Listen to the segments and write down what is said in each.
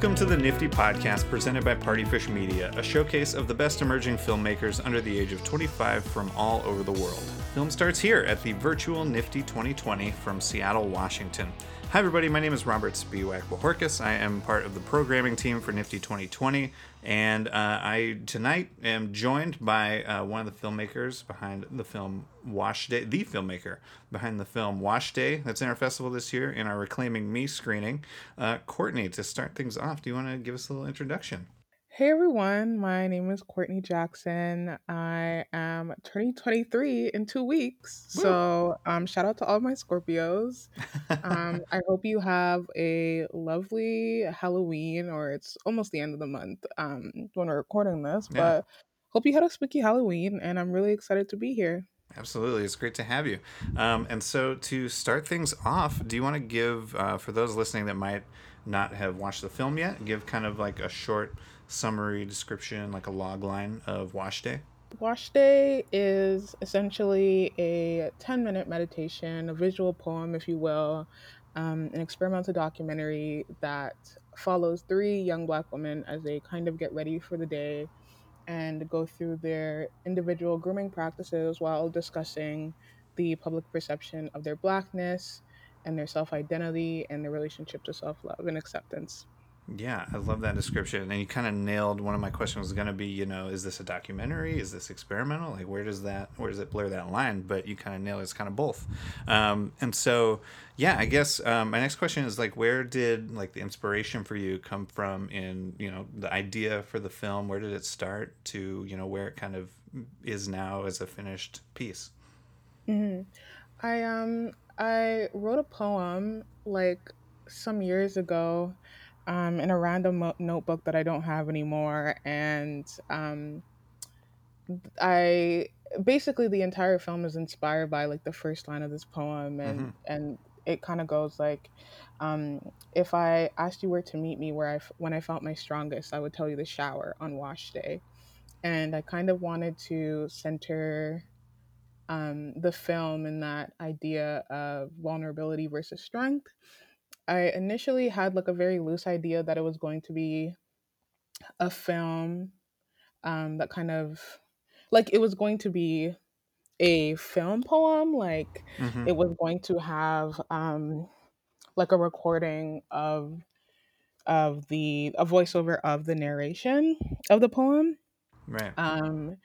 Welcome to the NFFTY Podcast presented by Partyfish Media, a showcase of the best emerging filmmakers under the age of 25 from all over the world. Film starts here at the virtual NFFTY 2020 from Seattle, Washington. Hi, everybody. My name is Robert Speewack Bojorquez. I am part of the programming team for NFFTY 2020, and uh, I tonight am joined by uh, one of the filmmakers behind the film Wash Day, the filmmaker behind the film Wash Day that's in our festival this year in our Reclaiming Me screening. Uh, Kourtney, to start things off, do you want to give us a little introduction? Hey everyone, my name is Kourtney Jackson. I am turning 23 in two weeks. Woo. So, um, shout out to all my Scorpios. Um, I hope you have a lovely Halloween, or it's almost the end of the month um, when we're recording this, Yeah. but hope you had a spooky Halloween, and I'm really excited to be here. Absolutely. It's great to have you. Um, and so, to start things off, do you want to give, uh, for those listening that might not have watched the film yet, give kind of like a short summary description, like a log line of Wash Day? Wash Day is essentially a 10 minute meditation, a visual poem, if you will, um, an experimental documentary that follows three young black women as they kind of get ready for the day and go through their individual grooming practices while discussing the public perception of their blackness and their self identity and their relationship to self love and acceptance. Yeah, I love that description. And you kind of nailed one of my questions was going to be, you know, is this a documentary? Is this experimental? Like, where does that, where does it blur that line? But you kind of nailed it. It's kind of both. Um, and so, yeah, I guess um, my next question is like, where did like the inspiration for you come from in, you know, the idea for the film? Where did it start to, you know, where it kind of is now as a finished piece? hmm I um I wrote a poem like some years ago um, in a random mo- notebook that I don't have anymore, and um, I basically the entire film is inspired by like the first line of this poem, and and it kind of goes like, um, if I asked you where to meet me, where I f- when I felt my strongest, I would tell you the shower on wash day, and I kind of wanted to center um, the film and that idea of vulnerability versus strength. I initially had like a very loose idea that it was going to be a film um, that kind of like it was going to be a film poem, like hmm it was going to have um, like a recording of of the a voiceover of the narration of the poem Right. Um,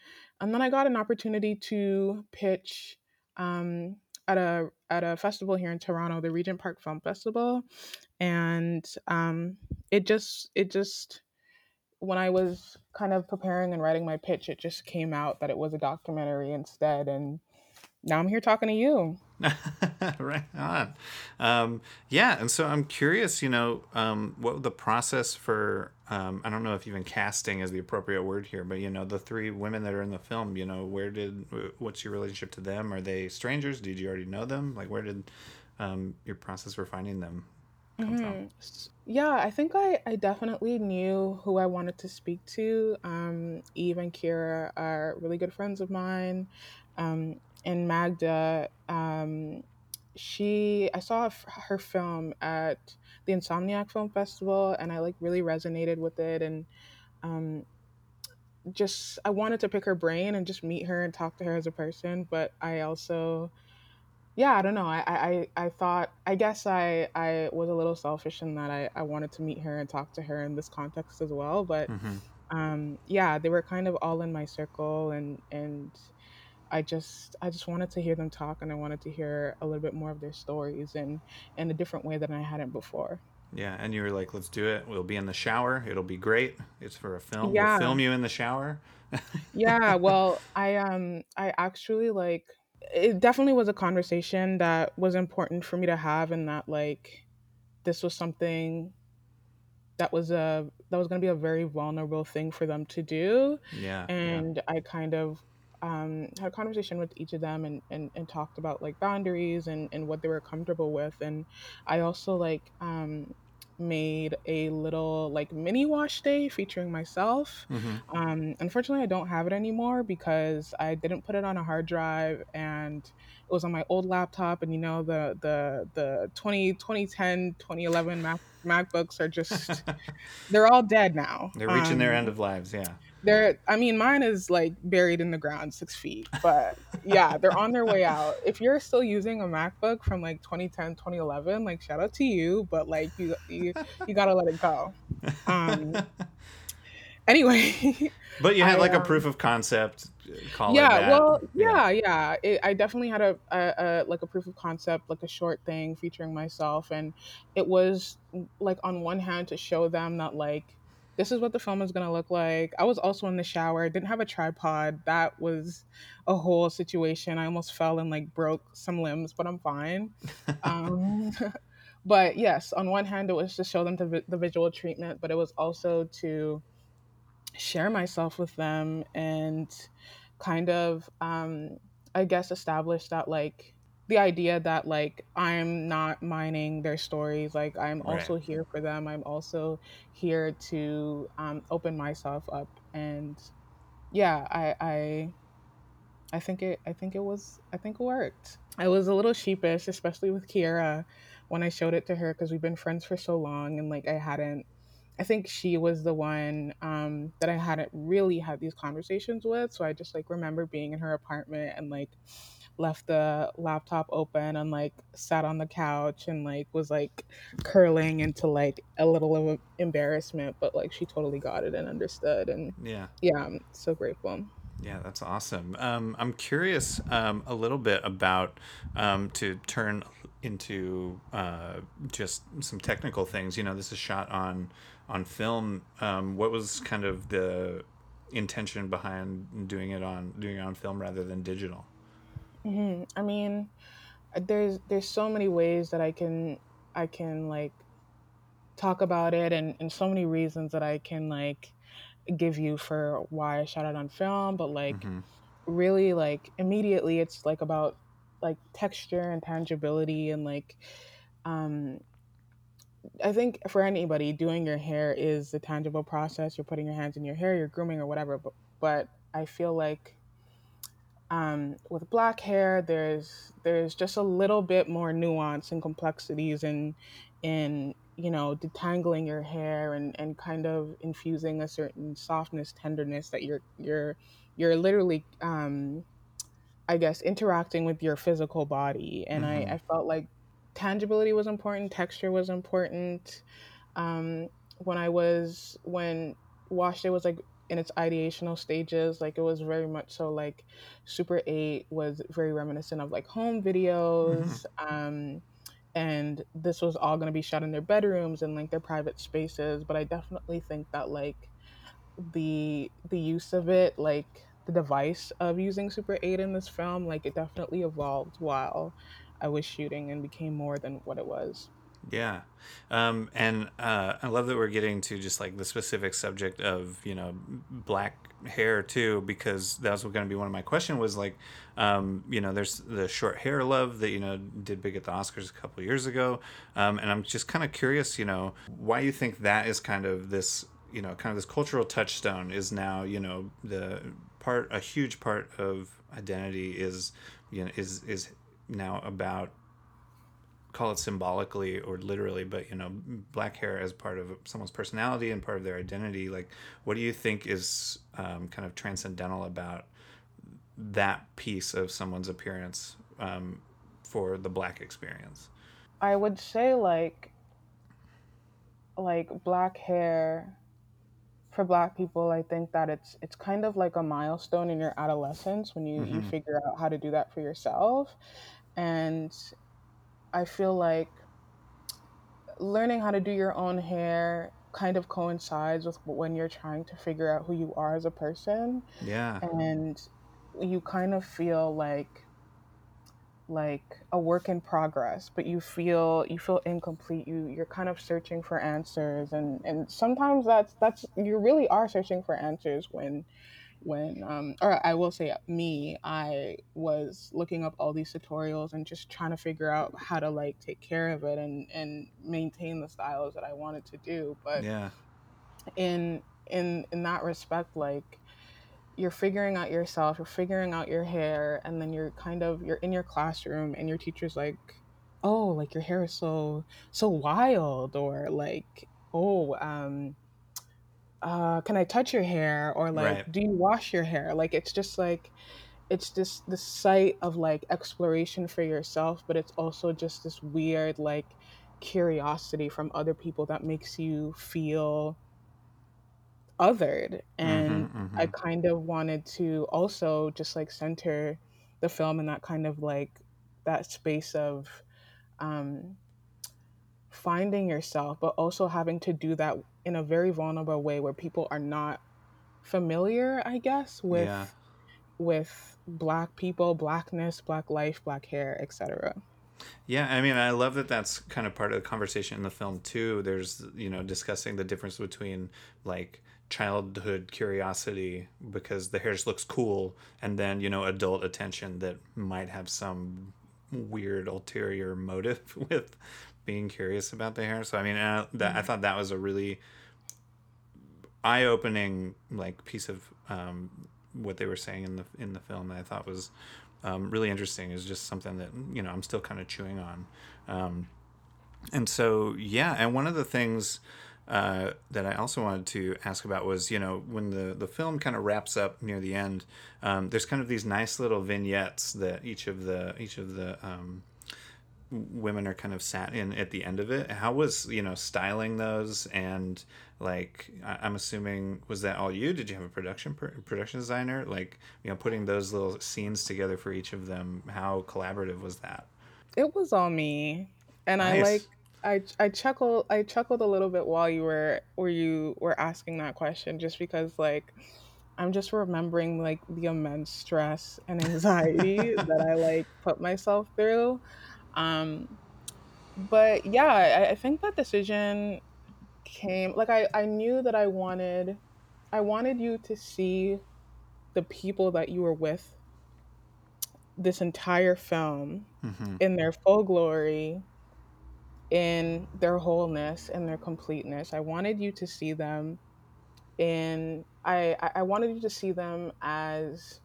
and then I got an opportunity to pitch um, at a at a festival here in Toronto, the Regent Park Film Festival, and um, it just it just when I was kind of preparing and writing my pitch, it just came out that it was a documentary instead, and now I'm here talking to you. right on. Um, yeah, and so I'm curious, you know, um, what the process for, um, I don't know if even casting is the appropriate word here, but, you know, the three women that are in the film, you know, where did, what's your relationship to them? Are they strangers? Did you already know them? Like, where did um, your process for finding them come from? hmm Yeah, I think I, I definitely knew who I wanted to speak to. Um, Eve and Kira are really good friends of mine. Um, and Magda, um, she I saw her film at the Insomniac Film Festival, and I like really resonated with it. And um, just I wanted to pick her brain and just meet her and talk to her as a person. But I also yeah, I don't know. I, I, I thought, I guess I, I was a little selfish in that I, I wanted to meet her and talk to her in this context as well. But hmm um, yeah, they were kind of all in my circle, and and I just I just wanted to hear them talk, and I wanted to hear a little bit more of their stories, and in a different way than I hadn't before. Yeah, and you were like, let's do it. We'll be in the shower. It'll be great. It's for a film. We'll film you in the shower. yeah. Well, I um I actually like it. Definitely was a conversation that was important for me to have, and that like this was something that was a that was going to be a very vulnerable thing for them to do yeah, yeah. and i kind of um, had a conversation with each of them and, and, and talked about like boundaries and, and what they were comfortable with and i also like um, made a little like mini wash day featuring myself hmm um, unfortunately i don't have it anymore because i didn't put it on a hard drive and it was on my old laptop and you know the the the 20 2010 2011 Mac MacBooks are just they're all dead now. They're reaching um, their end of lives, yeah. They're I mean mine is like buried in the ground six feet. But yeah, they're on their way out. If you're still using a MacBook from like 2010, 2011, like shout out to you, but like you you, you gotta let it go. Um anyway. But you had I, like a um, proof of concept. yeah, well, yeah, yeah. yeah. It, I definitely had a, a, a, like a proof of concept, like a short thing featuring myself, and it was like on one hand to show them that like this is what the film is gonna look like. I was also in the shower, didn't have a tripod. That was a whole situation. I almost fell and like broke some limbs, but I'm fine. um, but yes, on one hand, it was to show them the, the visual treatment, but it was also to share myself with them and kind of um, i guess establish that like the idea that like i'm not mining their stories like i'm right. also here for them i'm also here to um, open myself up and yeah i i i think it i think it was i think it worked i was a little sheepish especially with Kira when i showed it to her because we've been friends for so long and like i hadn't I think she was the one um, that I hadn't really had these conversations with. So I just like remember being in her apartment and like left the laptop open and like sat on the couch and like was like curling into like a little of embarrassment, but like she totally got it and understood. And yeah, yeah, I'm so grateful. Yeah, that's awesome. Um, I'm curious um, a little bit about um, to turn into uh, just some technical things. You know, this is shot on on film. Um, what was kind of the intention behind doing it on doing it on film rather than digital? Mm-hmm. I mean, there's there's so many ways that I can I can like talk about it, and and so many reasons that I can like give you for why I shot it on film. But like, mm-hmm. really, like immediately, it's like about like texture and tangibility and like um I think for anybody, doing your hair is a tangible process. You're putting your hands in your hair, you're grooming or whatever. But, but I feel like um, with black hair, there's there's just a little bit more nuance and complexities in in you know detangling your hair and and kind of infusing a certain softness, tenderness that you're you're you're literally um, I guess interacting with your physical body. And mm-hmm. I, I felt like tangibility was important, texture was important. Um, when I was when Wash Day was like in its ideational stages, like it was very much so like Super 8 was very reminiscent of like home videos. Mm-hmm. Um, and this was all going to be shot in their bedrooms and like their private spaces. But I definitely think that like the the use of it, like the device of using Super 8 in this film, like it definitely evolved while I was shooting and became more than what it was. Yeah. Um, and uh, I love that we're getting to just like the specific subject of, you know, black hair too, because that was going to be one of my questions was like, um, you know, there's the short hair love that, you know, did big at the Oscars a couple years ago. Um, and I'm just kind of curious, you know, why you think that is kind of this, you know, kind of this cultural touchstone is now, you know, the part, a huge part of identity is, you know, is, is now about call it symbolically or literally but you know black hair as part of someone's personality and part of their identity like what do you think is um, kind of transcendental about that piece of someone's appearance um, for the black experience i would say like like black hair for black people i think that it's it's kind of like a milestone in your adolescence when you mm-hmm. you figure out how to do that for yourself and I feel like learning how to do your own hair kind of coincides with when you're trying to figure out who you are as a person. Yeah. And you kind of feel like like a work in progress but you feel you feel incomplete you you're kind of searching for answers and and sometimes that's that's you really are searching for answers when when um or I will say me I was looking up all these tutorials and just trying to figure out how to like take care of it and and maintain the styles that I wanted to do but yeah. in in in that respect like you're figuring out yourself you're figuring out your hair and then you're kind of you're in your classroom and your teacher's like oh like your hair is so so wild or like oh um uh can i touch your hair or like Right. do you wash your hair like it's just like it's just the sight of like exploration for yourself but it's also just this weird like curiosity from other people that makes you feel othered Mm-hmm. and i Mm-hmm. kind of wanted to also just like center the film in that kind of like that space of um finding yourself but also having to do that in a very vulnerable way where people are not familiar i guess Yeah. with with black people blackness black life black hair etc Yeah, I mean, I love that that's kind of part of the conversation in the film too. There's, you know, discussing the difference between like childhood curiosity because the hair just looks cool and then, you know, adult attention that might have some weird ulterior motive with being curious about the hair. So I mean, uh, that I thought that was a really eye-opening like piece of um, what they were saying in the in the film that I thought was um, really interesting. Is just something that you know I'm still kind of chewing on. Um, and so yeah, and one of the things uh, that I also wanted to ask about was you know when the the film kind of wraps up near the end, um, there's kind of these nice little vignettes that each of the each of the um, women are kind of sat in at the end of it. How was you know styling those and like I'm assuming was that all you? Did you have a production production designer? Like you know putting those little scenes together for each of them. How collaborative was that? it was all me and i like i i chuckled i chuckled a little bit while you were or you were asking that question just because like i'm just remembering like the immense stress and anxiety that i like put myself through um but yeah i, I think that decision came like I, I knew that i wanted i wanted you to see the people that you were with this entire film hmm in their full glory in their wholeness and their completeness. I wanted you to see them in i I wanted you to see them as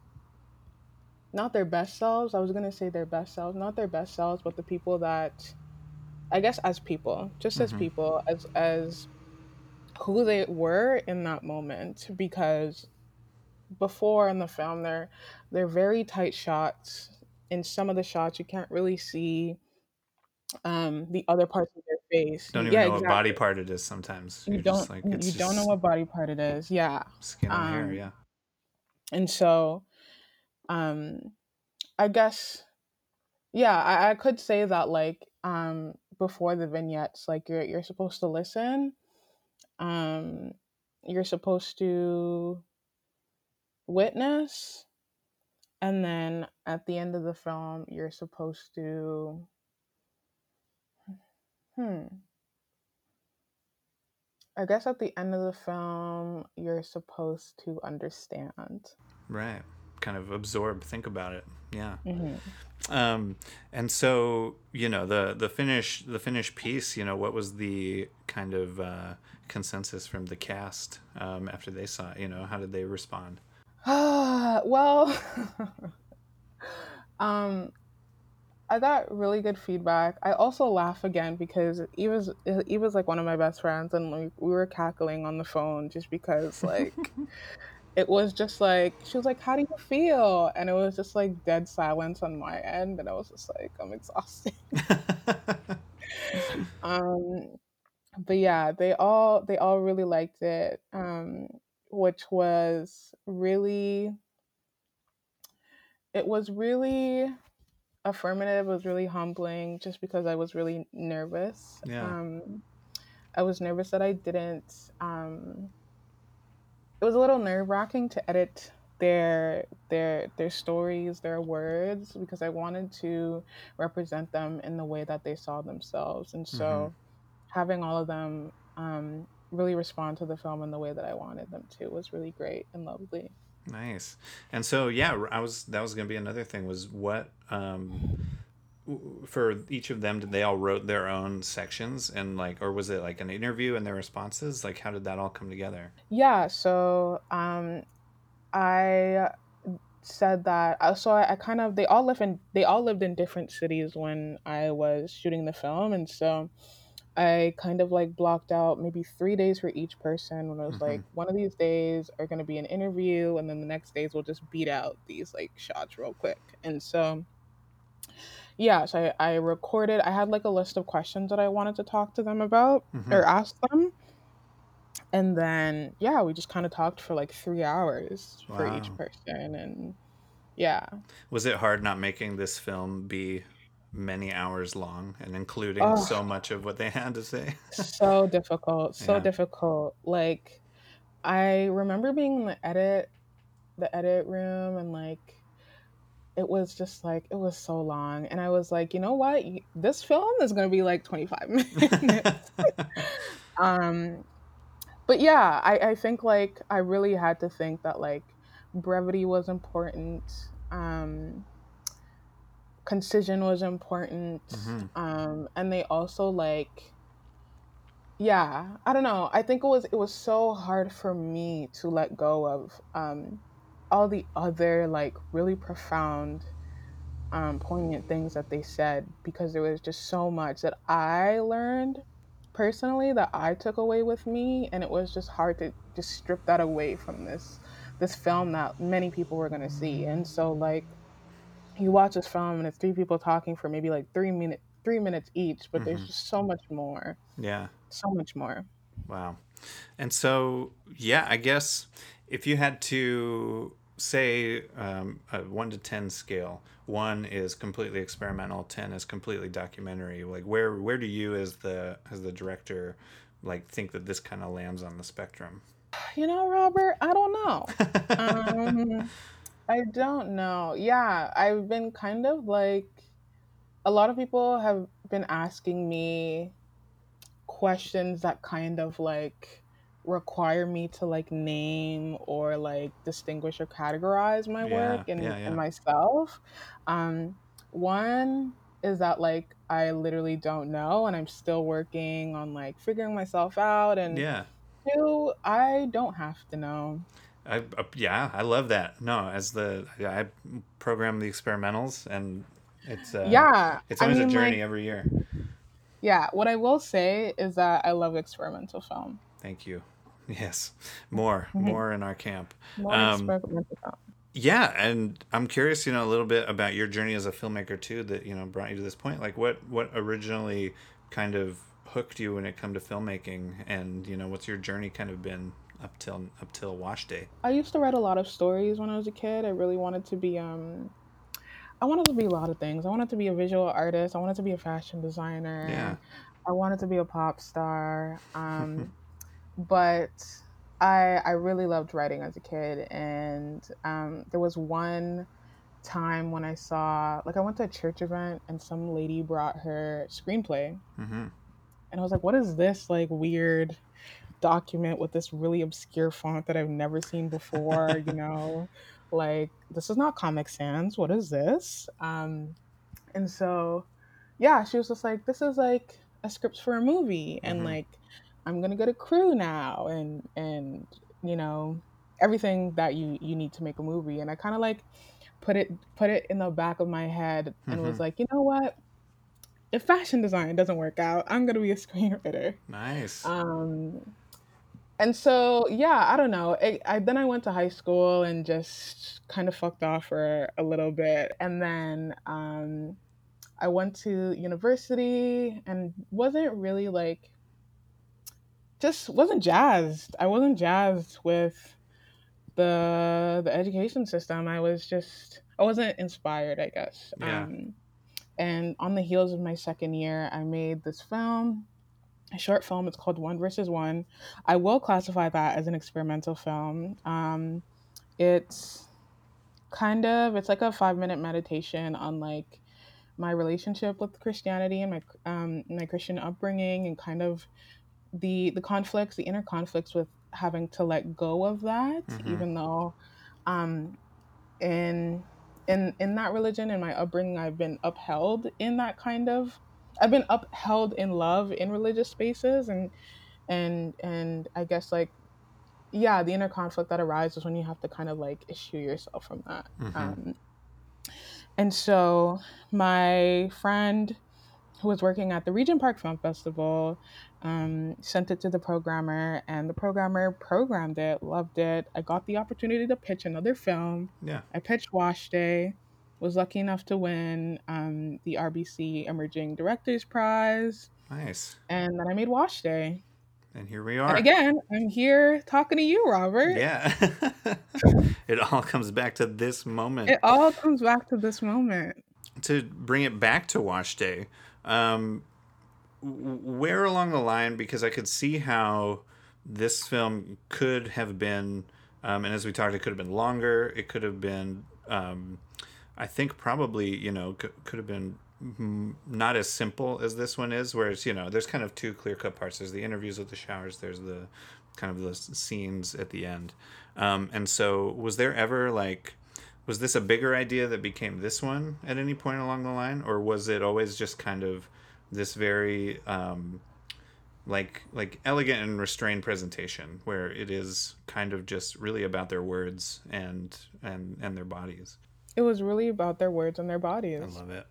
not their best selves i was going to say their best selves not their best selves but the people that i guess as people just as hmm people as as who they were in that moment because before in the film they're they're very tight shots in some of the shots you can't really see um the other parts of their face Don't even yeah know what body part it is. Sometimes you you're just don't like you don't know what body part it is yeah skin and hair. um Yeah. and so um i guess yeah I, I could say that like um before the vignettes like you're you're supposed to listen um you're supposed to witness and then at the end of the film you're supposed to hmm i guess at the end of the film you're supposed to understand Right. Kind of absorb. Think about it. Yeah. hmm Um, and so you know the the finish the finished piece. You know what was the kind of uh, consensus from the cast um, after they saw it? You know how did they respond? well um I got really good feedback. I also laugh again because he was he was like one of my best friends, and like, we were cackling on the phone just because like it was just like she was like, "How do you feel?" And it was just like dead silence on my end, and I was just like, "I'm exhausted." um, but yeah, they all they all really liked it, um, which was really it was really affirmative. It was really humbling, just because I was really nervous. yeah. Um, I was nervous that I didn't. Um, it was a little nerve wracking to edit their their their stories, their words, because I wanted to represent them in the way that they saw themselves, and so having all of them um, really respond to the film in the way that I wanted them to was really great and lovely. Nice. And so yeah, I was that was gonna be another thing was what um, for each of them did they all wrote their own sections and like or was it like an interview and their responses? Like how did that all come together? Yeah, so um, I said that uh, so I, I kind of they all live in they all lived in different cities when I was shooting the film and so I kind of like blocked out maybe three days for each person when I was hmm like one of these days are gonna be an interview and then the next days we'll just beat out these like shots real quick. And so yeah, so I, I recorded I had like a list of questions that I wanted to talk to them about hmm or ask them. And then yeah, we just kind of talked for like three hours for each person and yeah. Was it hard not making this film be many hours long and including Oh, so much of what they had to say? so difficult, so yeah. difficult. Like I remember being in the edit the edit room and like it was just like it was so long and I was like, "You know what? This film is going to be like 25 minutes." um but yeah, I I think like I really had to think that like brevity was important. Um concision was important. hmm Um and they also like yeah, I don't know. I think it was it was so hard for me to let go of um all the other like really profound um poignant things that they said because there was just so much that I learned personally that I took away with me and it was just hard to just strip that away from this this film that many people were going to see. And so like you watch this film and it's three people talking for maybe like 3 minutes 3 minutes each, but there's hmm just so much more. Yeah. So much more. Wow. And so, yeah, I guess if you had to say um, a one to 10 scale, one is completely experimental, 10 is completely documentary. Like where, where do you as the, as the director, like think that this kind of lands on the spectrum? You know, Robert, I don't know. Um I don't know. Yeah, I've been kind of like a lot of people have been asking me questions that kind of like require me to like name or like distinguish or categorize my work and, Yeah. and myself. Um, one is that like I literally don't know and I'm still working on like figuring myself out. And Yeah. two, I don't have to know. I, uh, yeah, I love that. No, as the, yeah, I program the experimentals and it's, uh, Yeah, it's I always a mean, like, journey every year. yeah, what I will say is that I love experimental film. Thank you. Yes. More, more in our camp. More Um. Yeah, and I'm curious, you know, a little bit about your journey as a filmmaker too, that you know brought you to this point. Like, what what originally kind of hooked you when it come to filmmaking, and you know, what's your journey kind of been up till up till Wash Day? I used to write a lot of stories when I was a kid. I really wanted to be um I wanted to be a lot of things. I wanted to be a visual artist. I wanted to be a fashion designer. Yeah. designer. I wanted to be a pop star. Um but I I really loved writing as a kid and um there was one time when I saw like I went to a church event and some lady brought her screenplay mm-hmm. and I was like what is this like weird document with this really obscure font that I've never seen before, you know? Like, this is not Comic Sans. What is this? Um, and so, yeah, she was just like, this is like a script for a movie. And mm-hmm. like, I'm going to get a crew now. And, and, you know, everything that you, you need to make a movie. And I kind of like put it, put it in the back of my head and Mm-hmm. was like, you know what? If fashion design doesn't work out, I'm going to be a screenwriter. Nice. Um, and so, yeah, I don't know. I, I then I went to high school and just kind of fucked off for a little bit, and then um, I went to university and wasn't really like just wasn't jazzed. I wasn't jazzed with the the education system. I was just I wasn't inspired, I guess. Yeah. Um, and on the heels of my second year, I made this film a short film. It's called One versus One. I will classify that as an experimental film. Um, it's kind of it's like a five minute meditation on like my relationship with Christianity and my um, my Christian upbringing and kind of the the conflicts, the inner conflicts with having to let go of that, Mm-hmm. even though um, in in in that religion in my upbringing i've been upheld in that kind of i've been upheld in love in religious spaces and and and i guess like yeah, the inner conflict that arises when you have to kind of like issue yourself from that. hmm Um, and so my friend who was working at the Regent Park Film Festival um, sent it to the programmer, and the programmer programmed it, loved it. I got the opportunity to pitch another film. Yeah. I pitched Wash Day, was lucky enough to win um, the RBC Emerging Directors Prize, Nice. and then I made Wash Day. And here we And are. again, I'm here talking to you, Robert. Yeah. it all comes back to this moment. It all comes back to this moment. to bring it back to wash day um where along the line because i could see how this film could have been um, and as we talked it could have been longer. It could have been um, i think probably you know c- could have been not as simple as this one is whereas you know there's kind of two clear cut parts. There's the interviews with the showers. There's the kind of the scenes at the end. Um, and so was there ever like was this a bigger idea that became this one at any point along the line? Or was it always just kind of this very um, like like elegant and restrained presentation where it is kind of just really about their words and and and their bodies. It was really about their words and their bodies. i love it.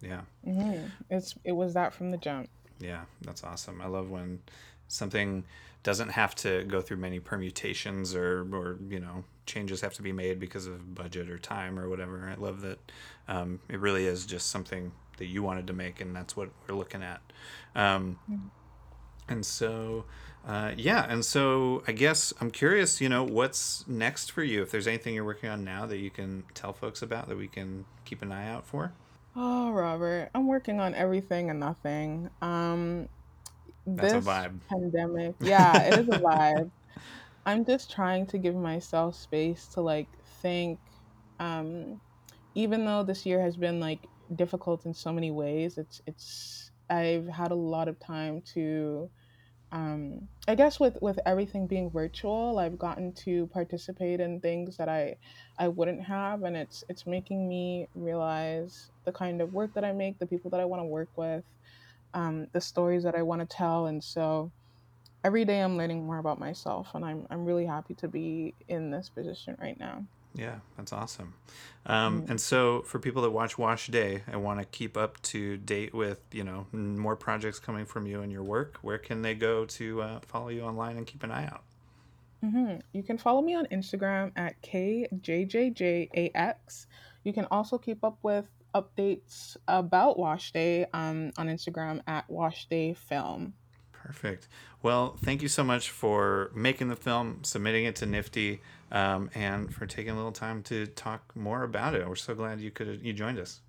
Yeah. Hmm It's it was that from the jump. yeah that's awesome. I love when something doesn't have to go through many permutations or or you know changes have to be made because of budget or time or whatever. I love that um, it really is just something that you wanted to make and that's what we're looking at um, and so uh, yeah and so i guess i'm curious you know what's next for you if there's anything you're working on now that you can tell folks about that we can keep an eye out for Oh, Robert, I'm working on everything and nothing. Um, That's a this vibe. pandemic, yeah, it is a vibe. I'm just trying to give myself space to like think. Um, even though this year has been like difficult in so many ways, it's it's I've had a lot of time to um, I guess with with everything being virtual, I've gotten to participate in things that I I wouldn't have, and it's it's making me realize the kind of work that I make, the people that I want to work with, um, the stories that I want to tell, and so every day I'm learning more about myself, and I'm I'm really happy to be in this position right now. Yeah, that's awesome. Um, Mm. and so, for people that watch Wash Day and want to keep up to date with you know more projects coming from you and your work, where can they go to uh, follow you online and keep an eye out? hmm You can follow me on Instagram at KJJJAX. You can also keep up with updates about Wash Day um, on Instagram at Wash Day Film. Perfect. Well, thank you so much for making the film, submitting it to NFFTY, um, and for taking a little time to talk more about it. We're so glad you could you joined us.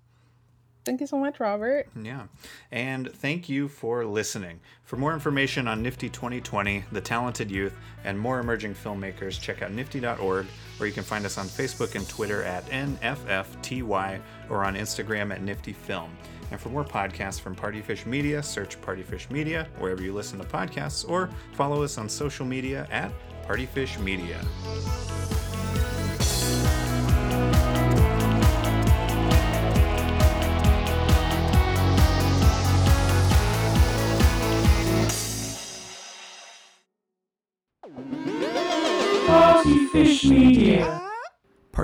Thank you so much, Robert. Yeah. And thank you for listening. For more information on NFFTY 2020, the talented youth, and more emerging filmmakers, check out nffty.org, or you can find us on Facebook and Twitter at NFFTY or on Instagram at NFFTY Film. And for more podcasts from Partyfish Media, search Partyfish Media wherever you listen to podcasts, or follow us on social media at Partyfish Media.